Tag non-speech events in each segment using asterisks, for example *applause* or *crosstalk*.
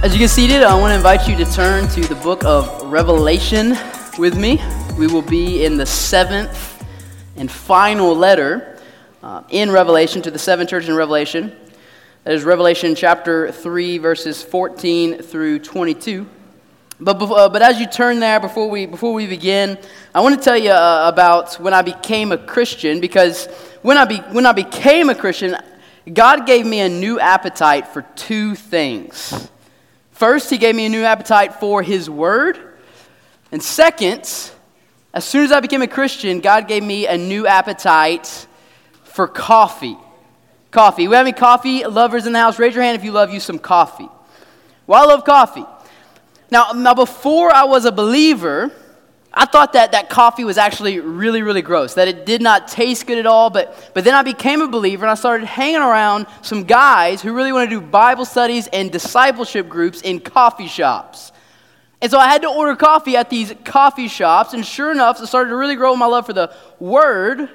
As you get seated, I want to invite you to turn to the book of Revelation with me. We will be in the seventh and final letter uh, in Revelation to the seven churches in Revelation. That is Revelation chapter 3, verses 14 through 22. But, uh, but as you turn there, before we, before we begin, I want to tell you uh, about when I became a Christian, because when I, be, when I became a Christian, God gave me a new appetite for two things. First, he gave me a new appetite for his word. And second, as soon as I became a Christian, God gave me a new appetite for coffee. Coffee. We have any coffee lovers in the house? Raise your hand if you love you some coffee. Well, I love coffee. Now, now before I was a believer, I thought that, that coffee was actually really, really gross, that it did not taste good at all. But, but then I became a believer and I started hanging around some guys who really want to do Bible studies and discipleship groups in coffee shops. And so I had to order coffee at these coffee shops. And sure enough, I started to really grow my love for the Word.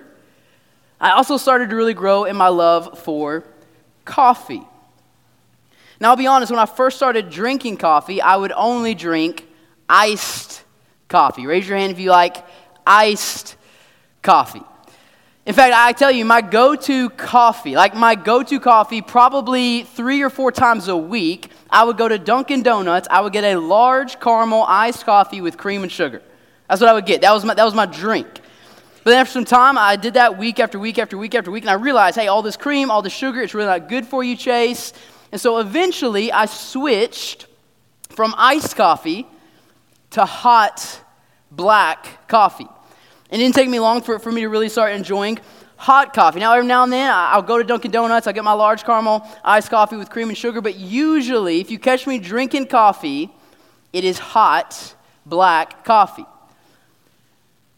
I also started to really grow in my love for coffee. Now, I'll be honest, when I first started drinking coffee, I would only drink iced coffee. Raise your hand if you like iced coffee. In fact, I tell you, my go to coffee, like my go to coffee, probably three or four times a week, I would go to Dunkin' Donuts. I would get a large caramel iced coffee with cream and sugar. That's what I would get. That was my, that was my drink. But then after some time, I did that week after week after week after week, and I realized, hey, all this cream, all this sugar, it's really not good for you, Chase. And so eventually, I switched from iced coffee to hot black coffee. It didn't take me long for, for me to really start enjoying hot coffee. Now, every now and then, I'll go to Dunkin' Donuts, I'll get my large caramel iced coffee with cream and sugar, but usually, if you catch me drinking coffee, it is hot black coffee.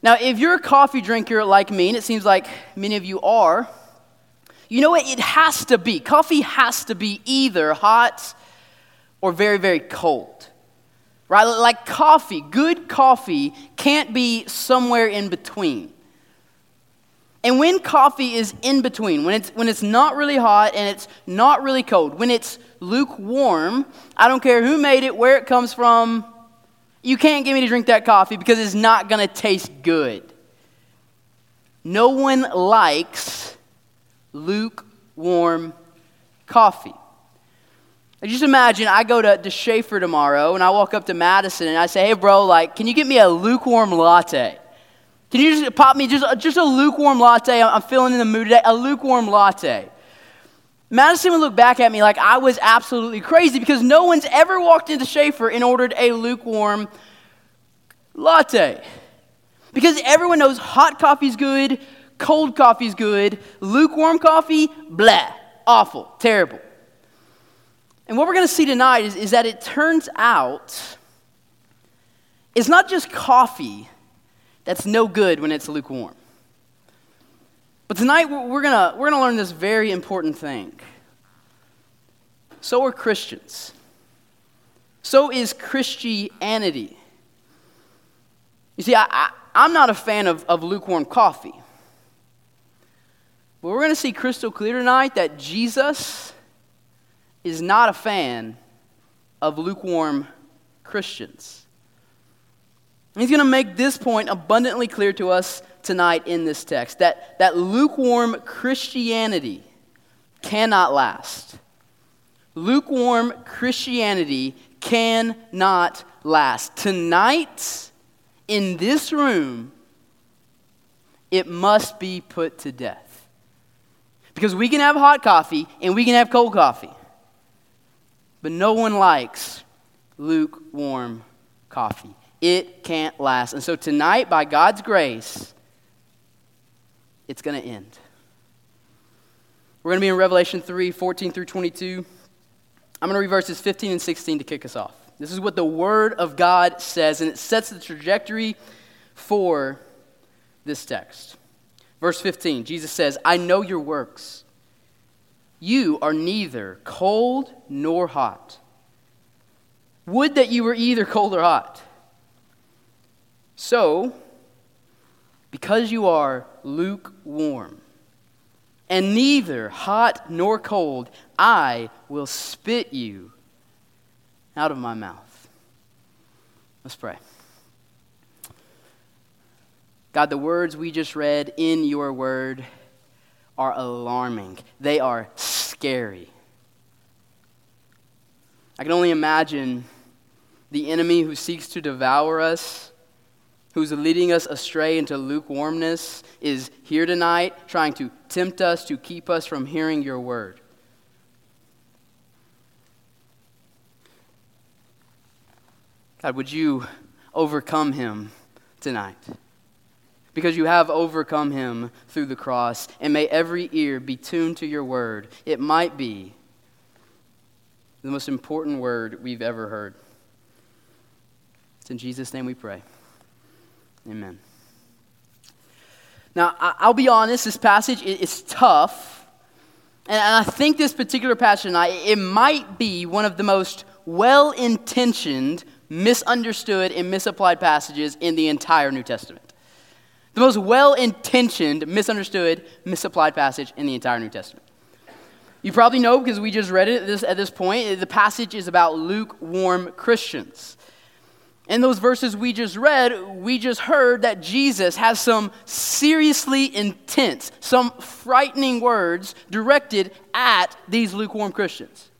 Now, if you're a coffee drinker like me, and it seems like many of you are, you know what? It has to be. Coffee has to be either hot or very, very cold. Right? Like coffee, good coffee can't be somewhere in between. And when coffee is in between, when it's, when it's not really hot and it's not really cold, when it's lukewarm, I don't care who made it, where it comes from, you can't get me to drink that coffee because it's not going to taste good. No one likes lukewarm coffee. Just imagine I go to, to Schaefer tomorrow and I walk up to Madison and I say, hey, bro, like, can you get me a lukewarm latte? Can you just pop me just, uh, just a lukewarm latte? I'm feeling in the mood today. A lukewarm latte. Madison would look back at me like I was absolutely crazy because no one's ever walked into Schaefer and ordered a lukewarm latte. Because everyone knows hot coffee's good, cold coffee's good, lukewarm coffee, blah, awful, terrible. And what we're going to see tonight is, is that it turns out it's not just coffee that's no good when it's lukewarm. But tonight we're going we're going to learn this very important thing. So are Christians. So is Christianity. You see, I, I, am not a fan of, of lukewarm coffee. But we're going to see crystal clear tonight that Jesus is not a fan of lukewarm Christians. he's going to make this point abundantly clear to us tonight in this text that, that lukewarm Christianity cannot last. Lukewarm Christianity cannot last. Tonight, in this room, it must be put to death. Because we can have hot coffee and we can have cold coffee. But no one likes lukewarm coffee. It can't last. And so tonight, by God's grace, it's going to end. We're going to be in Revelation 3 14 through 22. I'm going to read verses 15 and 16 to kick us off. This is what the Word of God says, and it sets the trajectory for this text. Verse 15, Jesus says, I know your works you are neither cold nor hot. Would that you were either cold or hot. So, because you are lukewarm and neither hot nor cold, I will spit you out of my mouth. Let's pray. God, the words we just read in your word are alarming, they are scary. I can only imagine the enemy who seeks to devour us, who's leading us astray into lukewarmness, is here tonight trying to tempt us to keep us from hearing your word. God, would you overcome him tonight? Because you have overcome him through the cross, and may every ear be tuned to your word. It might be the most important word we've ever heard. It's in Jesus' name we pray. Amen. Now, I'll be honest, this passage is tough. And I think this particular passage tonight, it might be one of the most well intentioned misunderstood and misapplied passages in the entire New Testament. The most well intentioned, misunderstood, misapplied passage in the entire New Testament. You probably know because we just read it at this, at this point. The passage is about lukewarm Christians. In those verses we just read, we just heard that Jesus has some seriously intense, some frightening words directed at these lukewarm Christians.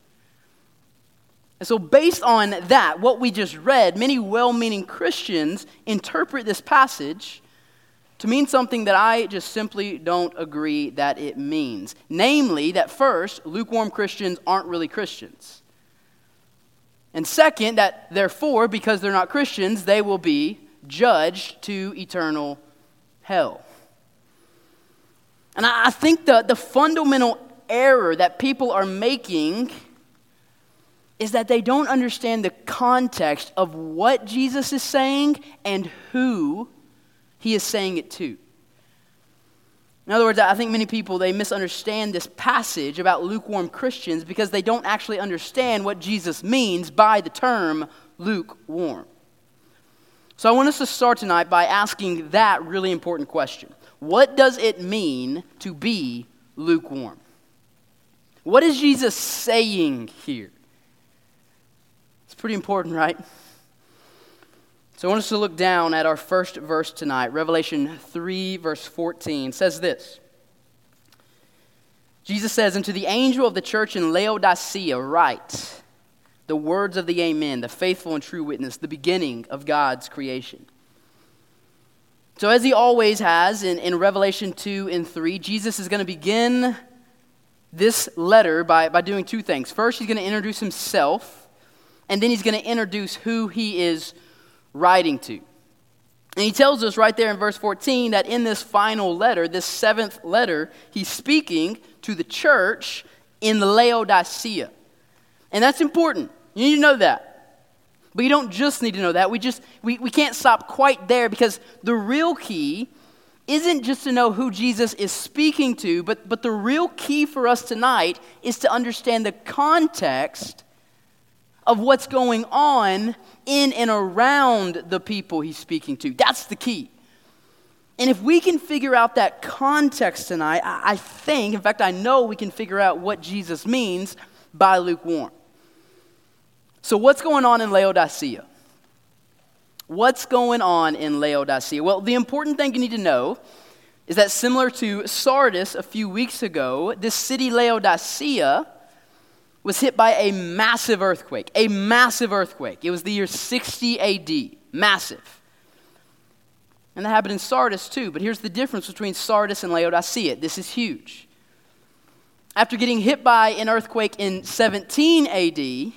And so, based on that, what we just read, many well meaning Christians interpret this passage to mean something that I just simply don't agree that it means. Namely, that first, lukewarm Christians aren't really Christians. And second, that therefore, because they're not Christians, they will be judged to eternal hell. And I think the, the fundamental error that people are making is that they don't understand the context of what Jesus is saying and who he is saying it to. In other words, I think many people they misunderstand this passage about lukewarm Christians because they don't actually understand what Jesus means by the term lukewarm. So I want us to start tonight by asking that really important question. What does it mean to be lukewarm? What is Jesus saying here? It's pretty important, right? So I want us to look down at our first verse tonight. Revelation 3, verse 14 says this Jesus says, And to the angel of the church in Laodicea, write the words of the Amen, the faithful and true witness, the beginning of God's creation. So, as he always has in, in Revelation 2 and 3, Jesus is going to begin this letter by, by doing two things. First, he's going to introduce himself and then he's going to introduce who he is writing to. And he tells us right there in verse 14 that in this final letter, this seventh letter, he's speaking to the church in Laodicea. And that's important. You need to know that. But you don't just need to know that. We just we, we can't stop quite there because the real key isn't just to know who Jesus is speaking to, but, but the real key for us tonight is to understand the context of what's going on in and around the people he's speaking to. That's the key. And if we can figure out that context tonight, I think, in fact, I know we can figure out what Jesus means by lukewarm. So, what's going on in Laodicea? What's going on in Laodicea? Well, the important thing you need to know is that similar to Sardis a few weeks ago, this city Laodicea was hit by a massive earthquake. A massive earthquake. It was the year 60 AD. Massive. And that happened in Sardis too. But here's the difference between Sardis and Laodicea. This is huge. After getting hit by an earthquake in 17 AD,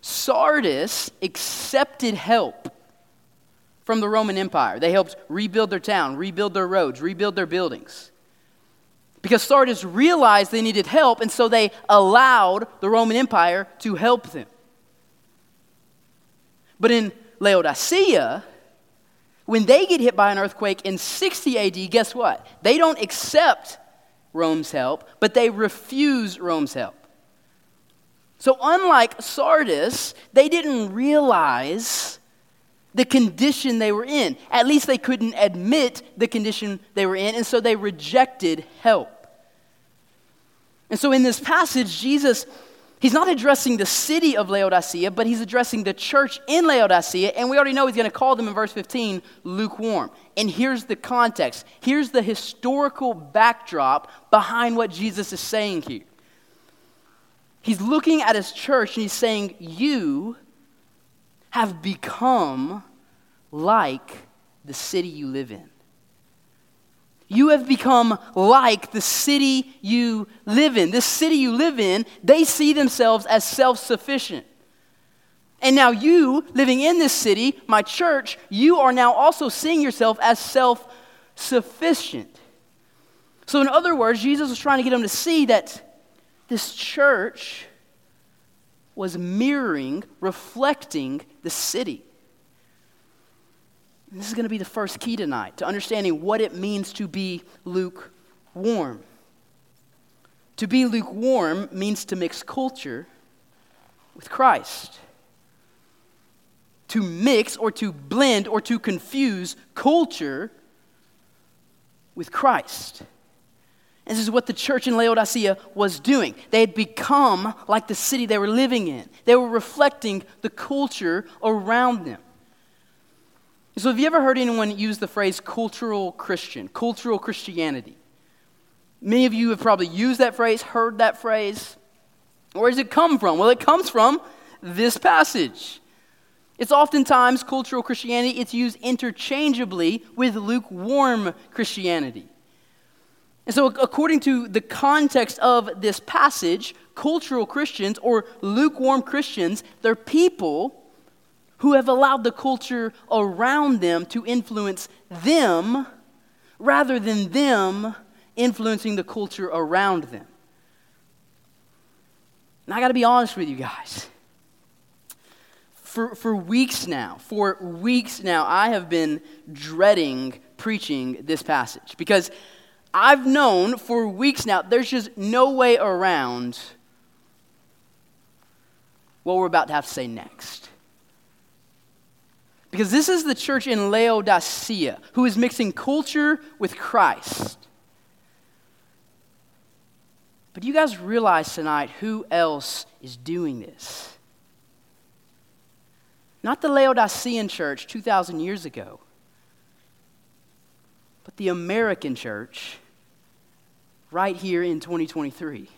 Sardis accepted help from the Roman Empire. They helped rebuild their town, rebuild their roads, rebuild their buildings. Because Sardis realized they needed help, and so they allowed the Roman Empire to help them. But in Laodicea, when they get hit by an earthquake in 60 AD, guess what? They don't accept Rome's help, but they refuse Rome's help. So, unlike Sardis, they didn't realize the condition they were in. At least they couldn't admit the condition they were in, and so they rejected help. And so in this passage, Jesus He's not addressing the city of Laodicea, but he's addressing the church in Laodicea, and we already know he's going to call them in verse 15 lukewarm. And here's the context here's the historical backdrop behind what Jesus is saying here. He's looking at his church and he's saying, You have become like the city you live in. You have become like the city you live in. This city you live in, they see themselves as self sufficient. And now, you living in this city, my church, you are now also seeing yourself as self sufficient. So, in other words, Jesus was trying to get them to see that this church was mirroring, reflecting the city. This is going to be the first key tonight to understanding what it means to be lukewarm. To be lukewarm means to mix culture with Christ. To mix or to blend or to confuse culture with Christ. This is what the church in Laodicea was doing. They had become like the city they were living in, they were reflecting the culture around them. So, have you ever heard anyone use the phrase cultural Christian, cultural Christianity? Many of you have probably used that phrase, heard that phrase. Where does it come from? Well, it comes from this passage. It's oftentimes cultural Christianity, it's used interchangeably with lukewarm Christianity. And so, according to the context of this passage, cultural Christians or lukewarm Christians, they're people who have allowed the culture around them to influence them rather than them influencing the culture around them. And I got to be honest with you guys. For, for weeks now, for weeks now, I have been dreading preaching this passage because I've known for weeks now there's just no way around what we're about to have to say next. Because this is the church in Laodicea who is mixing culture with Christ. But you guys realize tonight who else is doing this? Not the Laodicean church 2,000 years ago, the American church right here in 2023.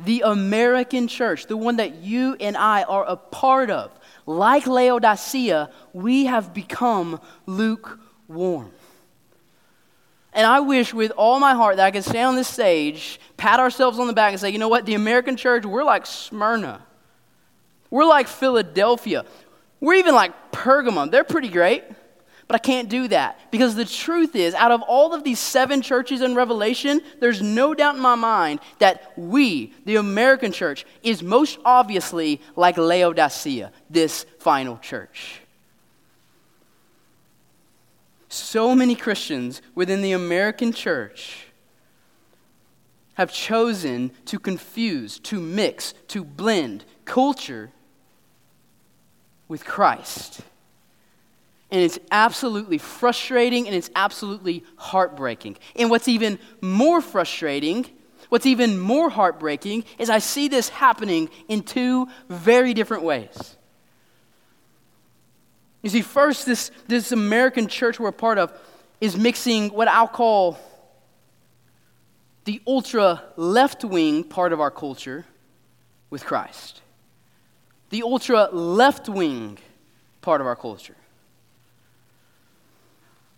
The American church, the one that you and I are a part of, like Laodicea, we have become lukewarm. And I wish with all my heart that I could stand on this stage, pat ourselves on the back, and say, you know what, the American church, we're like Smyrna. We're like Philadelphia. We're even like Pergamum. They're pretty great. But I can't do that because the truth is, out of all of these seven churches in Revelation, there's no doubt in my mind that we, the American church, is most obviously like Laodicea, this final church. So many Christians within the American church have chosen to confuse, to mix, to blend culture with Christ. And it's absolutely frustrating and it's absolutely heartbreaking. And what's even more frustrating, what's even more heartbreaking, is I see this happening in two very different ways. You see, first, this, this American church we're a part of is mixing what I'll call the ultra left wing part of our culture with Christ. The ultra left wing part of our culture.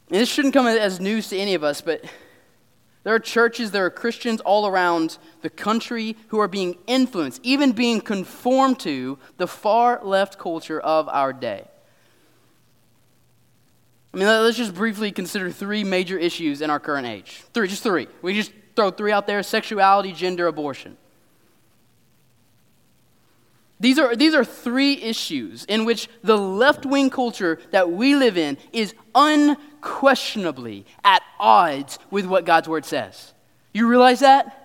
And this shouldn't come as news to any of us, but there are churches, there are Christians all around the country who are being influenced, even being conformed to the far left culture of our day. I mean, let's just briefly consider three major issues in our current age. Three, just three. We just throw three out there sexuality, gender, abortion. These are, these are three issues in which the left wing culture that we live in is unquestionably at odds with what God's word says. You realize that?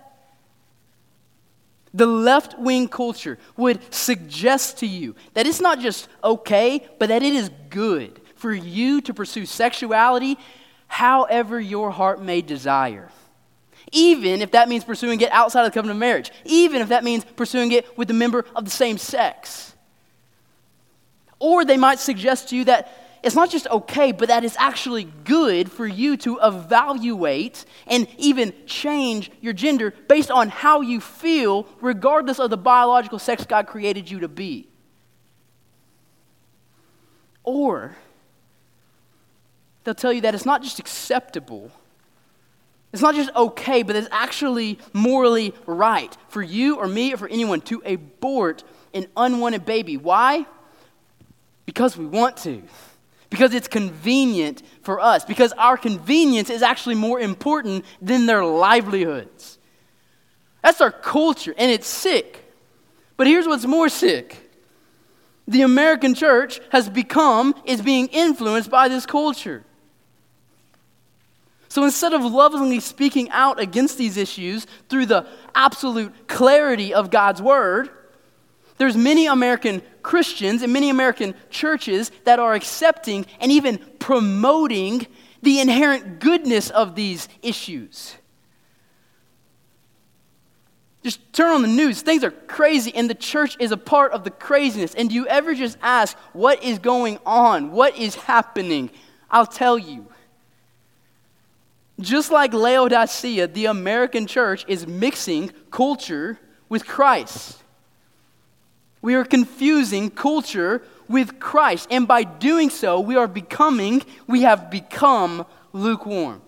The left wing culture would suggest to you that it's not just okay, but that it is good for you to pursue sexuality however your heart may desire. Even if that means pursuing it outside of the covenant of marriage, even if that means pursuing it with a member of the same sex. Or they might suggest to you that it's not just okay, but that it's actually good for you to evaluate and even change your gender based on how you feel, regardless of the biological sex God created you to be. Or they'll tell you that it's not just acceptable, it's not just okay, but it's actually morally right for you or me or for anyone to abort an unwanted baby. Why? Because we want to. Because it's convenient for us. Because our convenience is actually more important than their livelihoods. That's our culture, and it's sick. But here's what's more sick the American church has become, is being influenced by this culture. So instead of lovingly speaking out against these issues through the absolute clarity of God's word, there's many American Christians and many American churches that are accepting and even promoting the inherent goodness of these issues. Just turn on the news. Things are crazy, and the church is a part of the craziness. And do you ever just ask, what is going on? What is happening? I'll tell you. Just like Laodicea, the American church is mixing culture with Christ. We are confusing culture with Christ. And by doing so, we are becoming, we have become lukewarm.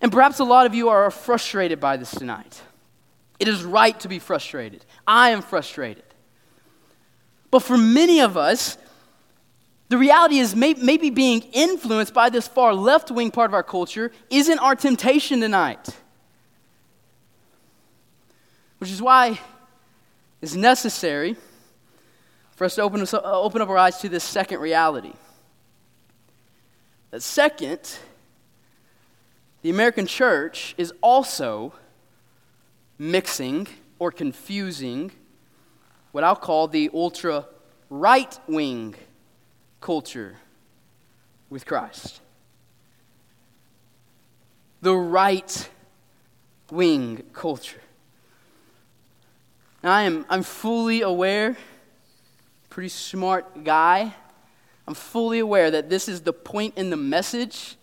And perhaps a lot of you are frustrated by this tonight. It is right to be frustrated. I am frustrated. But for many of us, the reality is, may, maybe being influenced by this far left wing part of our culture isn't our temptation tonight. Which is why it's necessary for us to open, us, uh, open up our eyes to this second reality. That second, the American church is also mixing or confusing what I'll call the ultra right wing culture with Christ. The right wing culture. Now, I am I'm fully aware, pretty smart guy. I'm fully aware that this is the point in the message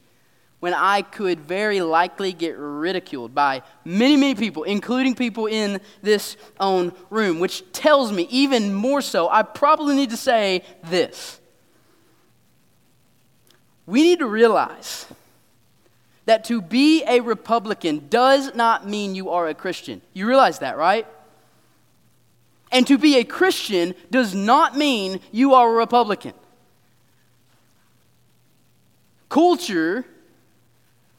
when I could very likely get ridiculed by many, many people, including people in this own room, which tells me even more so, I probably need to say this we need to realize that to be a Republican does not mean you are a Christian. You realize that, right? And to be a Christian does not mean you are a Republican. Culture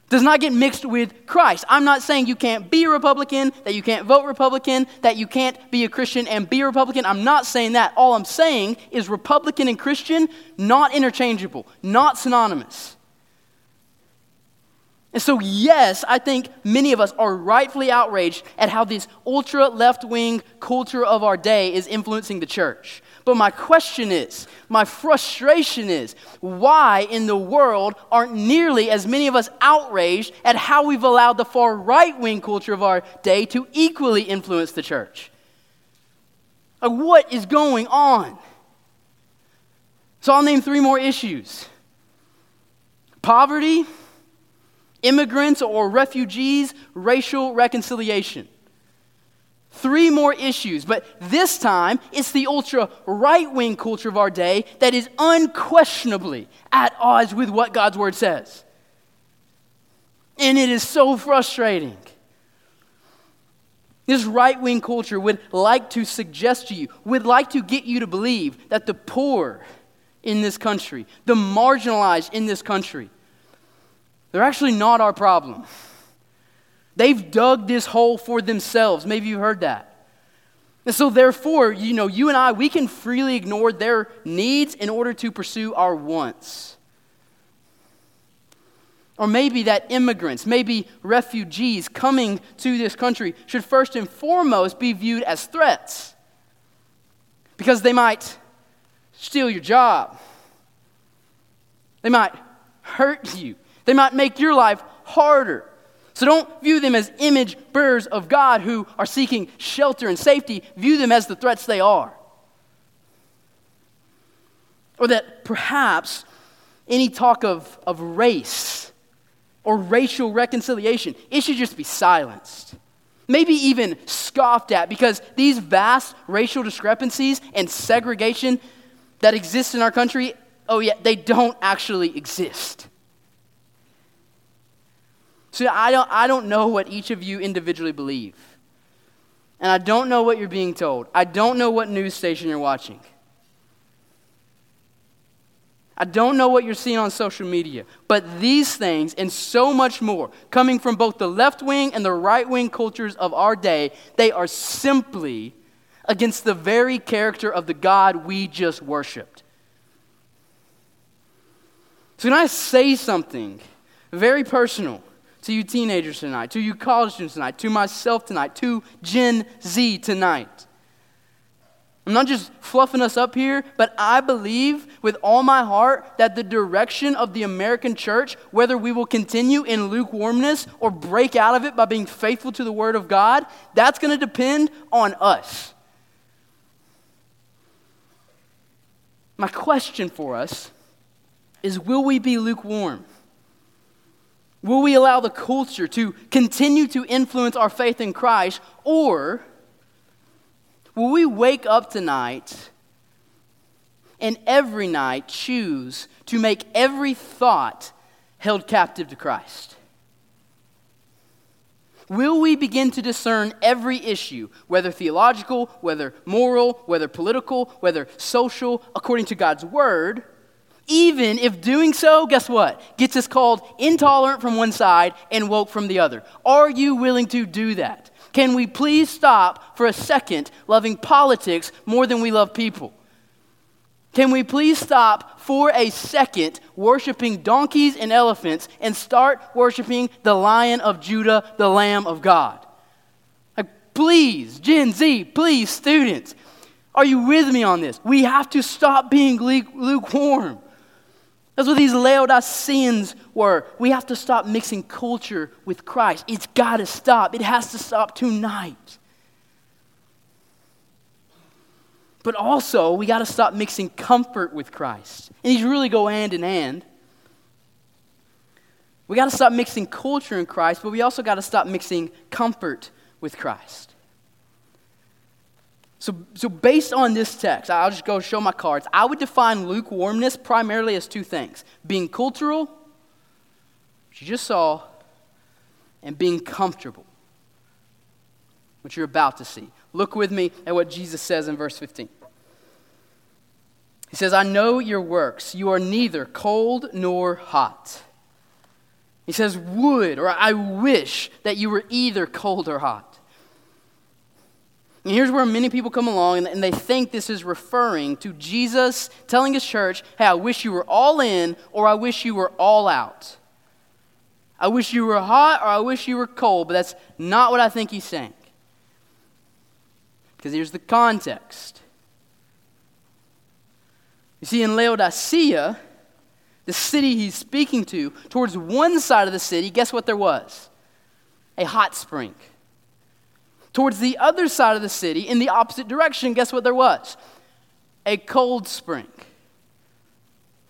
does not get mixed with Christ. I'm not saying you can't be a Republican, that you can't vote Republican, that you can't be a Christian and be a Republican. I'm not saying that. All I'm saying is Republican and Christian, not interchangeable, not synonymous. And so, yes, I think many of us are rightfully outraged at how this ultra left wing culture of our day is influencing the church. But my question is, my frustration is, why in the world aren't nearly as many of us outraged at how we've allowed the far right wing culture of our day to equally influence the church? Like, what is going on? So I'll name three more issues poverty, immigrants or refugees, racial reconciliation. Three more issues, but this time it's the ultra right wing culture of our day that is unquestionably at odds with what God's word says. And it is so frustrating. This right wing culture would like to suggest to you, would like to get you to believe that the poor in this country, the marginalized in this country, they're actually not our problem. They've dug this hole for themselves. Maybe you heard that. And so, therefore, you know, you and I, we can freely ignore their needs in order to pursue our wants. Or maybe that immigrants, maybe refugees coming to this country should first and foremost be viewed as threats because they might steal your job, they might hurt you, they might make your life harder. So don't view them as image bearers of God who are seeking shelter and safety. View them as the threats they are. Or that perhaps any talk of, of race or racial reconciliation, it should just be silenced. Maybe even scoffed at because these vast racial discrepancies and segregation that exist in our country, oh, yeah, they don't actually exist. So I don't, I don't know what each of you individually believe. And I don't know what you're being told. I don't know what news station you're watching. I don't know what you're seeing on social media, but these things and so much more, coming from both the left wing and the right wing cultures of our day, they are simply against the very character of the God we just worshiped. So, when I say something very personal to you teenagers tonight, to you college students tonight, to myself tonight, to Gen Z tonight, I'm not just fluffing us up here, but I believe with all my heart that the direction of the American church, whether we will continue in lukewarmness or break out of it by being faithful to the Word of God, that's going to depend on us. My question for us is will we be lukewarm? Will we allow the culture to continue to influence our faith in Christ, or Will we wake up tonight and every night choose to make every thought held captive to Christ? Will we begin to discern every issue, whether theological, whether moral, whether political, whether social, according to God's word? Even if doing so, guess what? Gets us called intolerant from one side and woke from the other. Are you willing to do that? Can we please stop for a second loving politics more than we love people? Can we please stop for a second worshiping donkeys and elephants and start worshiping the Lion of Judah, the Lamb of God? Like, please, Gen Z, please, students, are you with me on this? We have to stop being lukewarm. That's what these Laodiceans were. We have to stop mixing culture with Christ. It's got to stop. It has to stop tonight. But also, we got to stop mixing comfort with Christ. And these really go hand in hand. We got to stop mixing culture in Christ, but we also got to stop mixing comfort with Christ. So, so, based on this text, I'll just go show my cards. I would define lukewarmness primarily as two things being cultural, which you just saw, and being comfortable, which you're about to see. Look with me at what Jesus says in verse 15. He says, I know your works. You are neither cold nor hot. He says, would, or I wish that you were either cold or hot. And here's where many people come along and they think this is referring to Jesus telling his church, hey, I wish you were all in or I wish you were all out. I wish you were hot or I wish you were cold, but that's not what I think he's saying. Because here's the context. You see, in Laodicea, the city he's speaking to, towards one side of the city, guess what there was? A hot spring. Towards the other side of the city, in the opposite direction, guess what there was? A cold spring.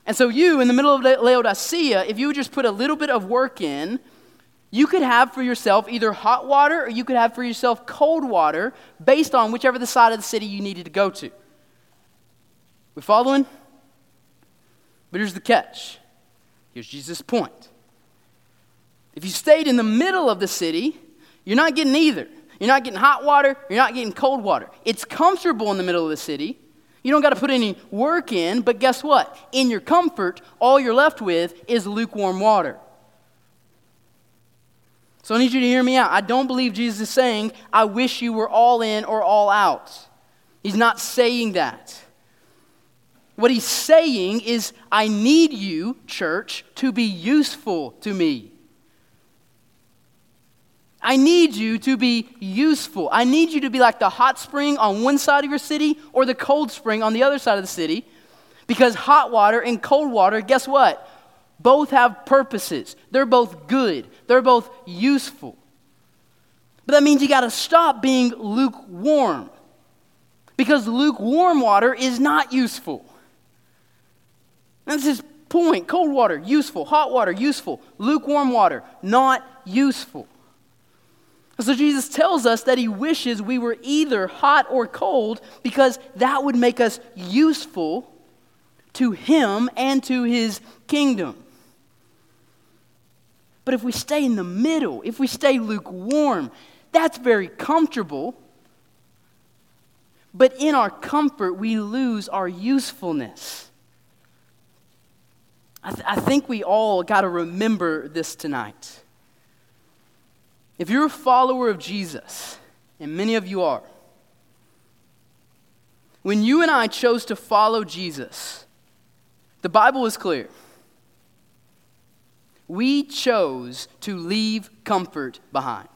And so, you, in the middle of Laodicea, if you would just put a little bit of work in, you could have for yourself either hot water or you could have for yourself cold water based on whichever the side of the city you needed to go to. We following? But here's the catch. Here's Jesus' point. If you stayed in the middle of the city, you're not getting either. You're not getting hot water, you're not getting cold water. It's comfortable in the middle of the city. You don't got to put any work in, but guess what? In your comfort, all you're left with is lukewarm water. So I need you to hear me out. I don't believe Jesus is saying, I wish you were all in or all out. He's not saying that. What he's saying is, I need you, church, to be useful to me. I need you to be useful. I need you to be like the hot spring on one side of your city or the cold spring on the other side of the city. Because hot water and cold water, guess what? Both have purposes. They're both good. They're both useful. But that means you got to stop being lukewarm. Because lukewarm water is not useful. That's his point. Cold water, useful. Hot water, useful. Lukewarm water, not useful. So Jesus tells us that he wishes we were either hot or cold because that would make us useful to him and to his kingdom. But if we stay in the middle, if we stay lukewarm, that's very comfortable. But in our comfort, we lose our usefulness. I, th- I think we all got to remember this tonight. If you're a follower of Jesus, and many of you are, when you and I chose to follow Jesus, the Bible is clear. We chose to leave comfort behind.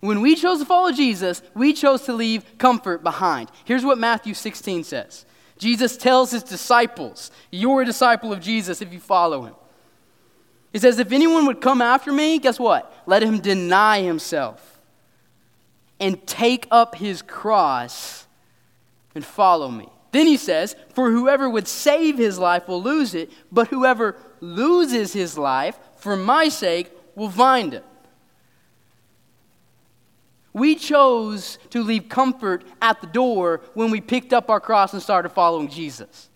When we chose to follow Jesus, we chose to leave comfort behind. Here's what Matthew 16 says Jesus tells his disciples, You're a disciple of Jesus if you follow him. He says, If anyone would come after me, guess what? Let him deny himself and take up his cross and follow me. Then he says, For whoever would save his life will lose it, but whoever loses his life for my sake will find it. We chose to leave comfort at the door when we picked up our cross and started following Jesus.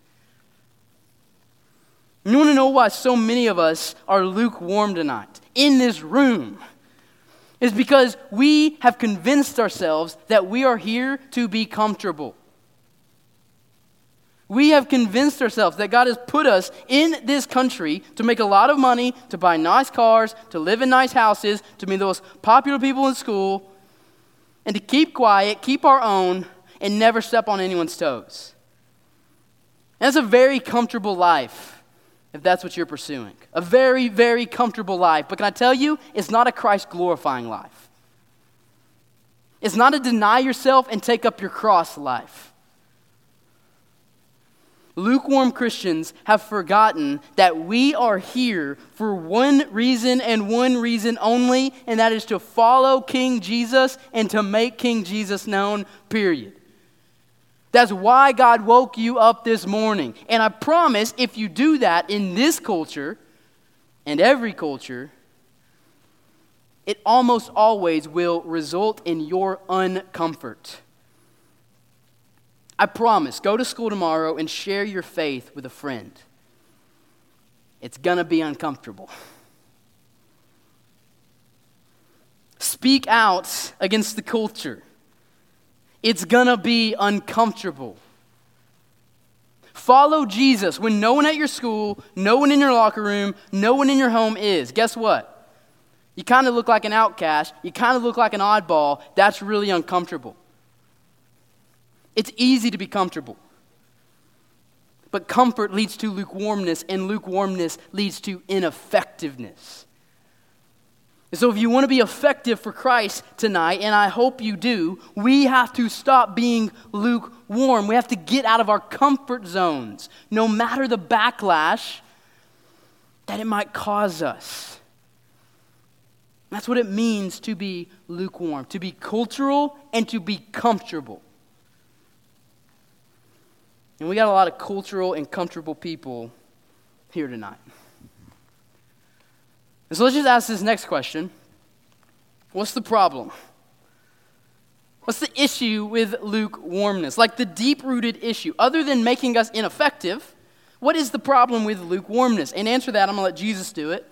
You want to know why so many of us are lukewarm tonight in this room? Is because we have convinced ourselves that we are here to be comfortable. We have convinced ourselves that God has put us in this country to make a lot of money, to buy nice cars, to live in nice houses, to be the most popular people in school, and to keep quiet, keep our own, and never step on anyone's toes. And that's a very comfortable life if that's what you're pursuing. A very, very comfortable life. But can I tell you, it's not a Christ glorifying life. It's not a deny yourself and take up your cross life. Lukewarm Christians have forgotten that we are here for one reason and one reason only, and that is to follow King Jesus and to make King Jesus known, period. That's why God woke you up this morning. And I promise if you do that in this culture and every culture, it almost always will result in your uncomfort. I promise, go to school tomorrow and share your faith with a friend. It's going to be uncomfortable. Speak out against the culture. It's going to be uncomfortable. Follow Jesus when no one at your school, no one in your locker room, no one in your home is. Guess what? You kind of look like an outcast. You kind of look like an oddball. That's really uncomfortable. It's easy to be comfortable. But comfort leads to lukewarmness, and lukewarmness leads to ineffectiveness. And so, if you want to be effective for Christ tonight, and I hope you do, we have to stop being lukewarm. We have to get out of our comfort zones, no matter the backlash that it might cause us. That's what it means to be lukewarm, to be cultural and to be comfortable. And we got a lot of cultural and comfortable people here tonight. And so let's just ask this next question What's the problem? What's the issue with lukewarmness? Like the deep rooted issue, other than making us ineffective, what is the problem with lukewarmness? And answer that, I'm going to let Jesus do it.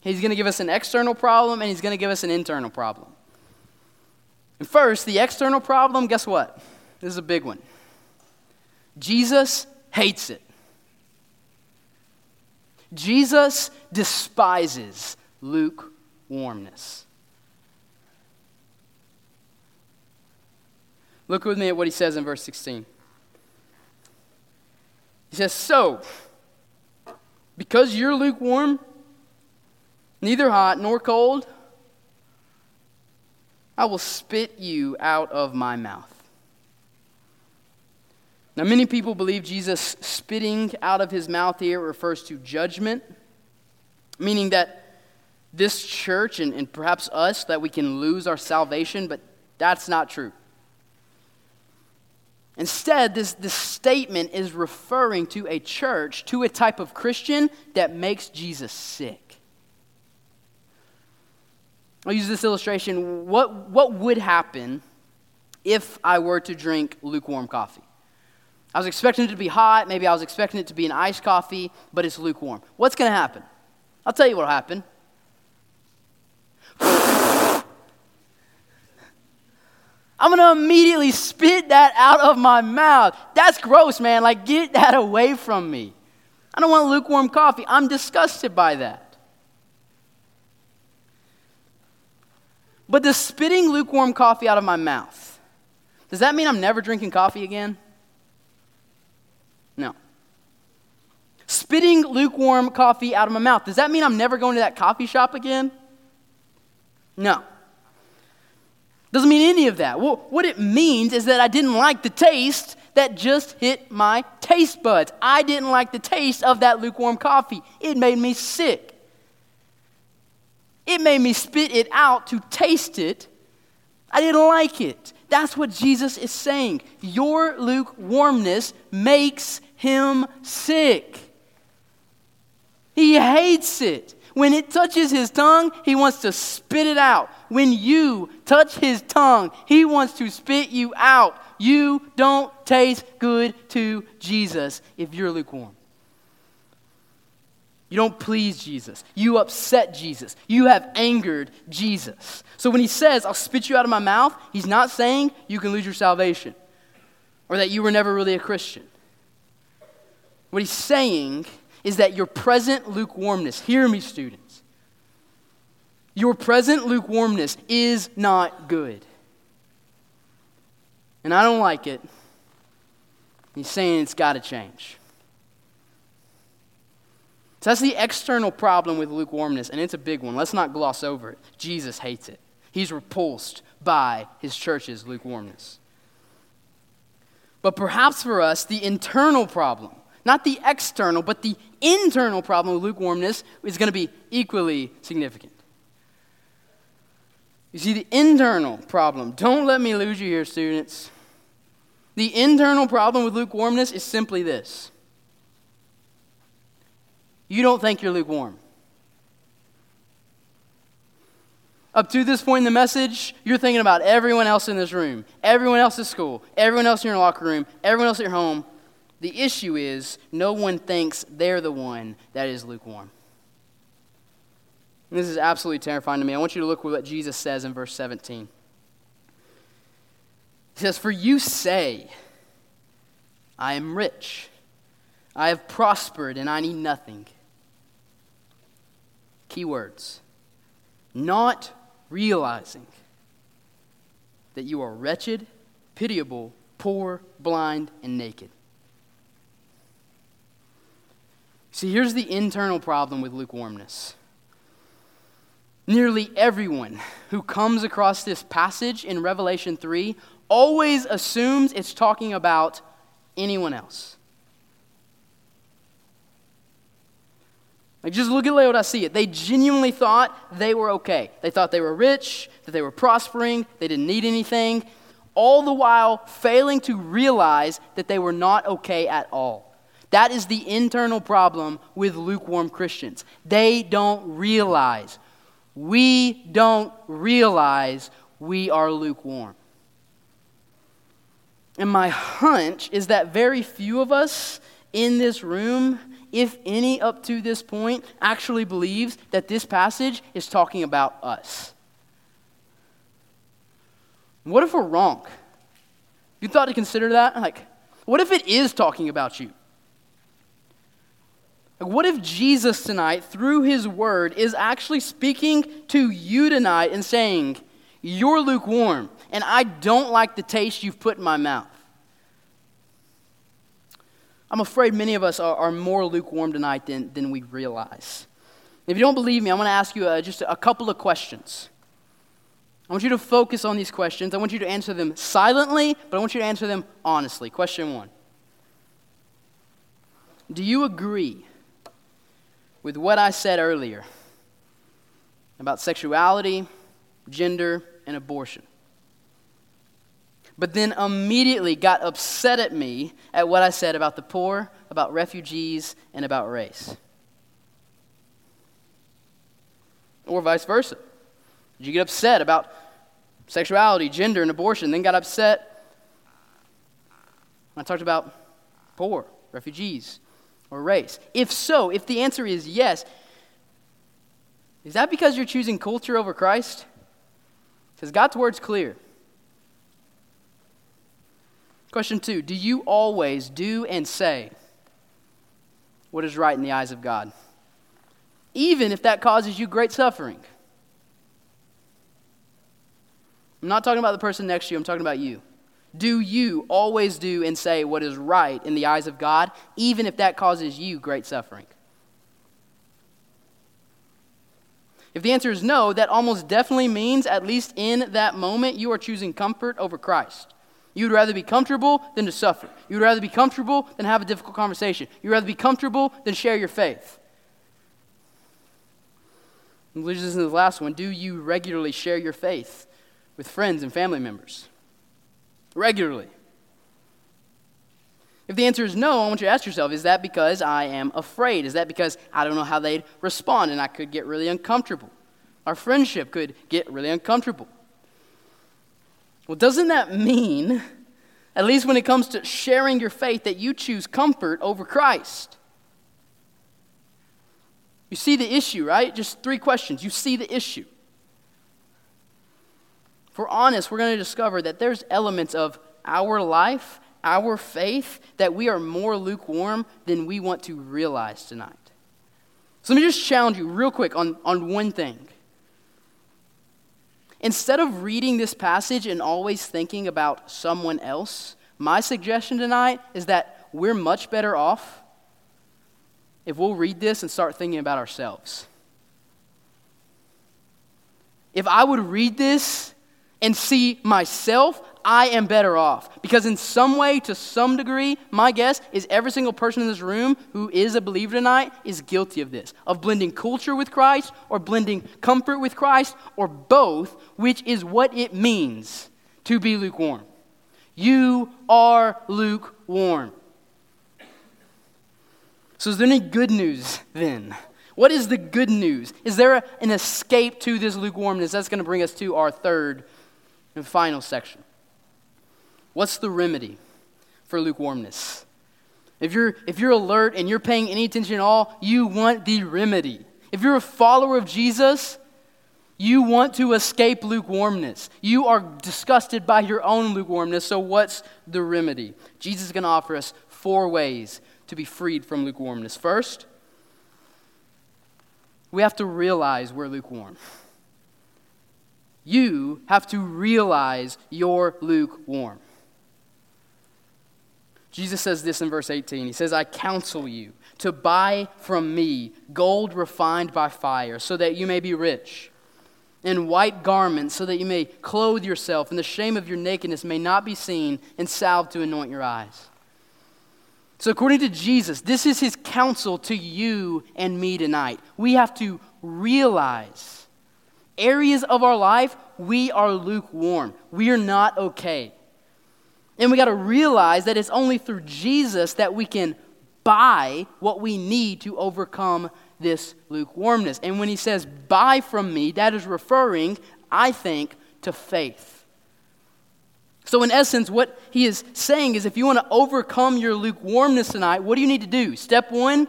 He's going to give us an external problem and he's going to give us an internal problem. And first, the external problem, guess what? This is a big one. Jesus hates it. Jesus despises lukewarmness. Look with me at what he says in verse 16. He says, So, because you're lukewarm, neither hot nor cold, I will spit you out of my mouth. Now, many people believe Jesus spitting out of his mouth here refers to judgment, meaning that this church and, and perhaps us, that we can lose our salvation, but that's not true. Instead, this, this statement is referring to a church, to a type of Christian that makes Jesus sick. I'll use this illustration. What, what would happen if I were to drink lukewarm coffee? I was expecting it to be hot. Maybe I was expecting it to be an iced coffee, but it's lukewarm. What's going to happen? I'll tell you what will happen. *sighs* I'm going to immediately spit that out of my mouth. That's gross, man. Like, get that away from me. I don't want lukewarm coffee. I'm disgusted by that. But the spitting lukewarm coffee out of my mouth, does that mean I'm never drinking coffee again? Spitting lukewarm coffee out of my mouth, does that mean I'm never going to that coffee shop again? No. Doesn't mean any of that. Well, what it means is that I didn't like the taste that just hit my taste buds. I didn't like the taste of that lukewarm coffee. It made me sick. It made me spit it out to taste it. I didn't like it. That's what Jesus is saying. Your lukewarmness makes him sick. He hates it. When it touches his tongue, he wants to spit it out. When you touch his tongue, he wants to spit you out. You don't taste good to Jesus if you're lukewarm. You don't please Jesus. You upset Jesus. You have angered Jesus. So when he says, I'll spit you out of my mouth, he's not saying you can lose your salvation or that you were never really a Christian. What he's saying is that your present lukewarmness, hear me, students, your present lukewarmness is not good. And I don't like it. He's saying it's got to change. So that's the external problem with lukewarmness, and it's a big one. Let's not gloss over it. Jesus hates it, he's repulsed by his church's lukewarmness. But perhaps for us, the internal problem not the external, but the internal problem of lukewarmness is going to be equally significant. You see, the internal problem, don't let me lose you here, students. The internal problem with lukewarmness is simply this you don't think you're lukewarm. Up to this point in the message, you're thinking about everyone else in this room, everyone else at school, everyone else in your locker room, everyone else at your home, the issue is no one thinks they're the one that is lukewarm. And this is absolutely terrifying to me. I want you to look at what Jesus says in verse 17. He says, For you say, I am rich, I have prospered, and I need nothing. Key words. Not realizing that you are wretched, pitiable, poor, blind, and naked. See, here's the internal problem with lukewarmness. Nearly everyone who comes across this passage in Revelation 3 always assumes it's talking about anyone else. Like, just look at what I see it. They genuinely thought they were okay. They thought they were rich, that they were prospering, they didn't need anything, all the while failing to realize that they were not okay at all. That is the internal problem with lukewarm Christians. They don't realize. We don't realize we are lukewarm. And my hunch is that very few of us in this room, if any up to this point, actually believes that this passage is talking about us. What if we're wrong? You thought to consider that? Like, what if it is talking about you? What if Jesus tonight, through his word, is actually speaking to you tonight and saying, You're lukewarm, and I don't like the taste you've put in my mouth? I'm afraid many of us are, are more lukewarm tonight than, than we realize. If you don't believe me, I'm going to ask you uh, just a couple of questions. I want you to focus on these questions. I want you to answer them silently, but I want you to answer them honestly. Question one Do you agree with what I said earlier about sexuality, gender, and abortion? But then immediately got upset at me at what I said about the poor, about refugees, and about race. Or vice versa. Did you get upset about sexuality, gender, and abortion, then got upset when I talked about poor, refugees, or race? If so, if the answer is yes, is that because you're choosing culture over Christ? Because God's word's clear. Question two Do you always do and say what is right in the eyes of God? Even if that causes you great suffering. I'm not talking about the person next to you, I'm talking about you. Do you always do and say what is right in the eyes of God, even if that causes you great suffering? If the answer is no, that almost definitely means, at least in that moment, you are choosing comfort over Christ. You'd rather be comfortable than to suffer. You'd rather be comfortable than have a difficult conversation. You'd rather be comfortable than share your faith. And us into the last one. Do you regularly share your faith? with friends and family members regularly? If the answer is no, I want you to ask yourself is that because I am afraid? Is that because I don't know how they'd respond and I could get really uncomfortable? Our friendship could get really uncomfortable. Well, doesn't that mean, at least when it comes to sharing your faith, that you choose comfort over Christ? You see the issue, right? Just three questions. You see the issue we're honest, we're going to discover that there's elements of our life, our faith, that we are more lukewarm than we want to realize tonight. So let me just challenge you real quick on, on one thing. Instead of reading this passage and always thinking about someone else, my suggestion tonight is that we're much better off if we'll read this and start thinking about ourselves. If I would read this and see myself, I am better off. Because, in some way, to some degree, my guess is every single person in this room who is a believer tonight is guilty of this of blending culture with Christ, or blending comfort with Christ, or both, which is what it means to be lukewarm. You are lukewarm. So, is there any good news then? What is the good news? Is there a, an escape to this lukewarmness? That's going to bring us to our third and final section. What's the remedy for lukewarmness? If you're, if you're alert and you're paying any attention at all, you want the remedy. If you're a follower of Jesus, you want to escape lukewarmness. You are disgusted by your own lukewarmness, so what's the remedy? Jesus is going to offer us four ways to be freed from lukewarmness. First, we have to realize we're lukewarm. You have to realize you're lukewarm. Jesus says this in verse 18. He says, I counsel you to buy from me gold refined by fire, so that you may be rich, and white garments, so that you may clothe yourself, and the shame of your nakedness may not be seen, and salve to anoint your eyes. So, according to Jesus, this is his counsel to you and me tonight. We have to realize areas of our life, we are lukewarm. We are not okay. And we got to realize that it's only through Jesus that we can buy what we need to overcome this lukewarmness. And when he says, buy from me, that is referring, I think, to faith. So, in essence, what he is saying is if you want to overcome your lukewarmness tonight, what do you need to do? Step one,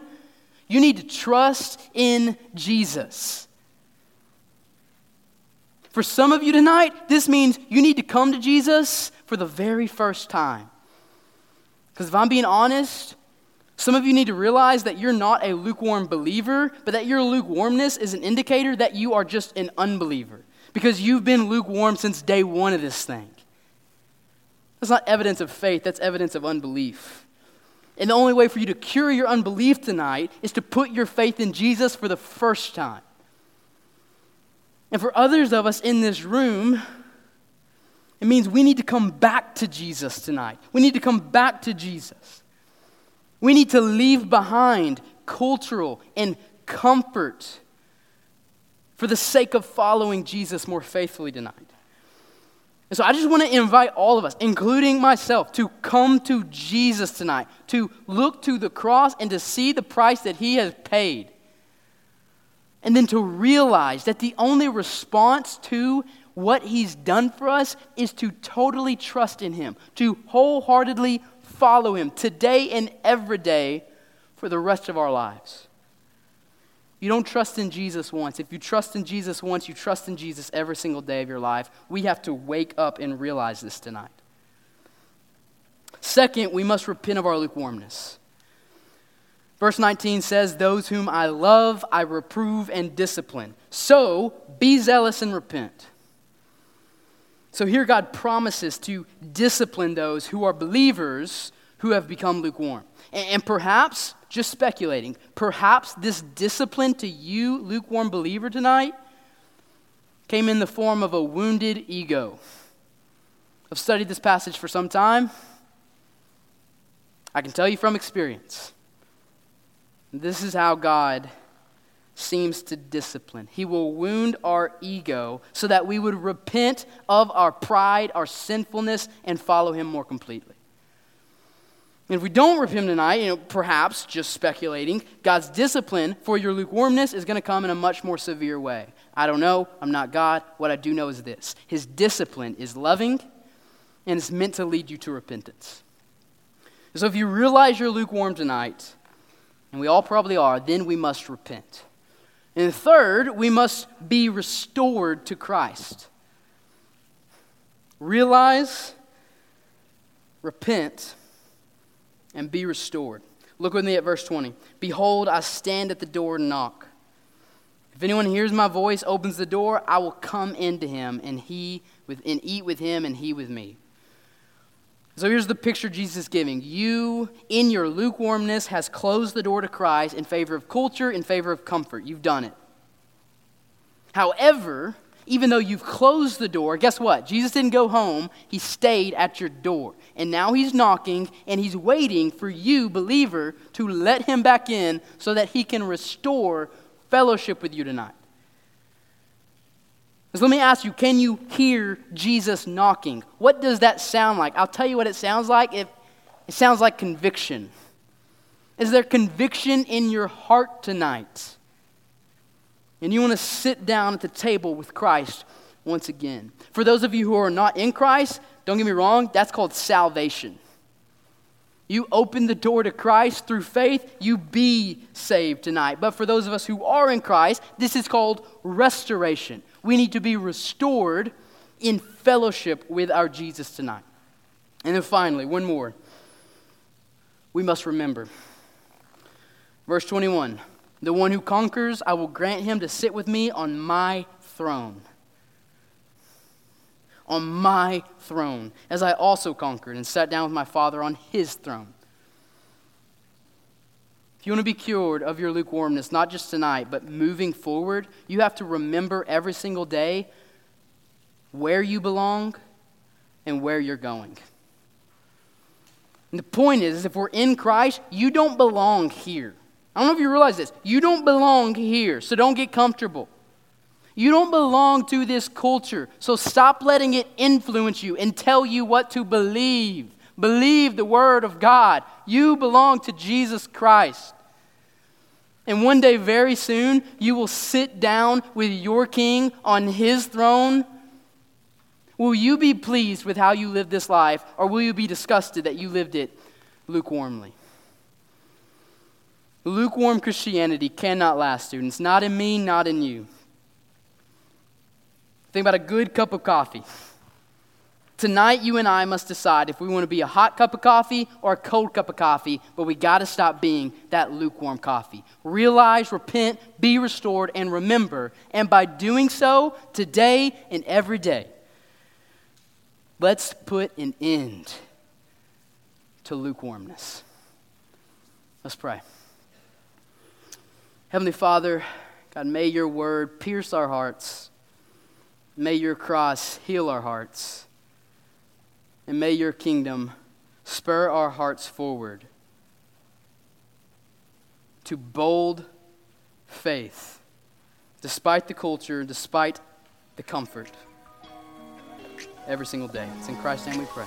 you need to trust in Jesus. For some of you tonight, this means you need to come to Jesus for the very first time. Because if I'm being honest, some of you need to realize that you're not a lukewarm believer, but that your lukewarmness is an indicator that you are just an unbeliever. Because you've been lukewarm since day one of this thing. That's not evidence of faith, that's evidence of unbelief. And the only way for you to cure your unbelief tonight is to put your faith in Jesus for the first time. And for others of us in this room, it means we need to come back to Jesus tonight. We need to come back to Jesus. We need to leave behind cultural and comfort for the sake of following Jesus more faithfully tonight. And so I just want to invite all of us, including myself, to come to Jesus tonight, to look to the cross and to see the price that he has paid. And then to realize that the only response to what he's done for us is to totally trust in him, to wholeheartedly follow him today and every day for the rest of our lives. You don't trust in Jesus once. If you trust in Jesus once, you trust in Jesus every single day of your life. We have to wake up and realize this tonight. Second, we must repent of our lukewarmness. Verse 19 says, Those whom I love, I reprove and discipline. So be zealous and repent. So here God promises to discipline those who are believers who have become lukewarm. And, perhaps, just speculating, perhaps this discipline to you, lukewarm believer, tonight came in the form of a wounded ego. I've studied this passage for some time. I can tell you from experience. This is how God seems to discipline. He will wound our ego so that we would repent of our pride, our sinfulness, and follow Him more completely. And if we don't repent tonight, you know, perhaps, just speculating, God's discipline for your lukewarmness is going to come in a much more severe way. I don't know. I'm not God. What I do know is this His discipline is loving and it's meant to lead you to repentance. So if you realize you're lukewarm tonight, and we all probably are, then we must repent. And third, we must be restored to Christ. Realize, repent, and be restored. Look with me at verse 20. Behold, I stand at the door and knock. If anyone hears my voice, opens the door, I will come into him and he with, and eat with him and he with me. So here's the picture Jesus is giving. You, in your lukewarmness, has closed the door to Christ in favor of culture, in favor of comfort. You've done it. However, even though you've closed the door, guess what? Jesus didn't go home, he stayed at your door. And now he's knocking and he's waiting for you, believer, to let him back in so that he can restore fellowship with you tonight. So let me ask you can you hear Jesus knocking? What does that sound like? I'll tell you what it sounds like. It, it sounds like conviction. Is there conviction in your heart tonight? And you want to sit down at the table with Christ once again. For those of you who are not in Christ, don't get me wrong, that's called salvation. You open the door to Christ through faith, you be saved tonight. But for those of us who are in Christ, this is called restoration. We need to be restored in fellowship with our Jesus tonight. And then finally, one more. We must remember. Verse 21 The one who conquers, I will grant him to sit with me on my throne. On my throne, as I also conquered and sat down with my Father on his throne. If you want to be cured of your lukewarmness, not just tonight, but moving forward, you have to remember every single day where you belong and where you're going. And the point is, is if we're in Christ, you don't belong here. I don't know if you realize this. You don't belong here, so don't get comfortable. You don't belong to this culture, so stop letting it influence you and tell you what to believe. Believe the Word of God. You belong to Jesus Christ. And one day, very soon, you will sit down with your King on His throne. Will you be pleased with how you live this life, or will you be disgusted that you lived it lukewarmly? Lukewarm Christianity cannot last, students. Not in me, not in you. Think about a good cup of coffee. Tonight, you and I must decide if we want to be a hot cup of coffee or a cold cup of coffee, but we got to stop being that lukewarm coffee. Realize, repent, be restored, and remember. And by doing so, today and every day, let's put an end to lukewarmness. Let's pray. Heavenly Father, God, may your word pierce our hearts. May your cross heal our hearts and may your kingdom spur our hearts forward to bold faith, despite the culture, despite the comfort, every single day. It's in Christ's name we pray.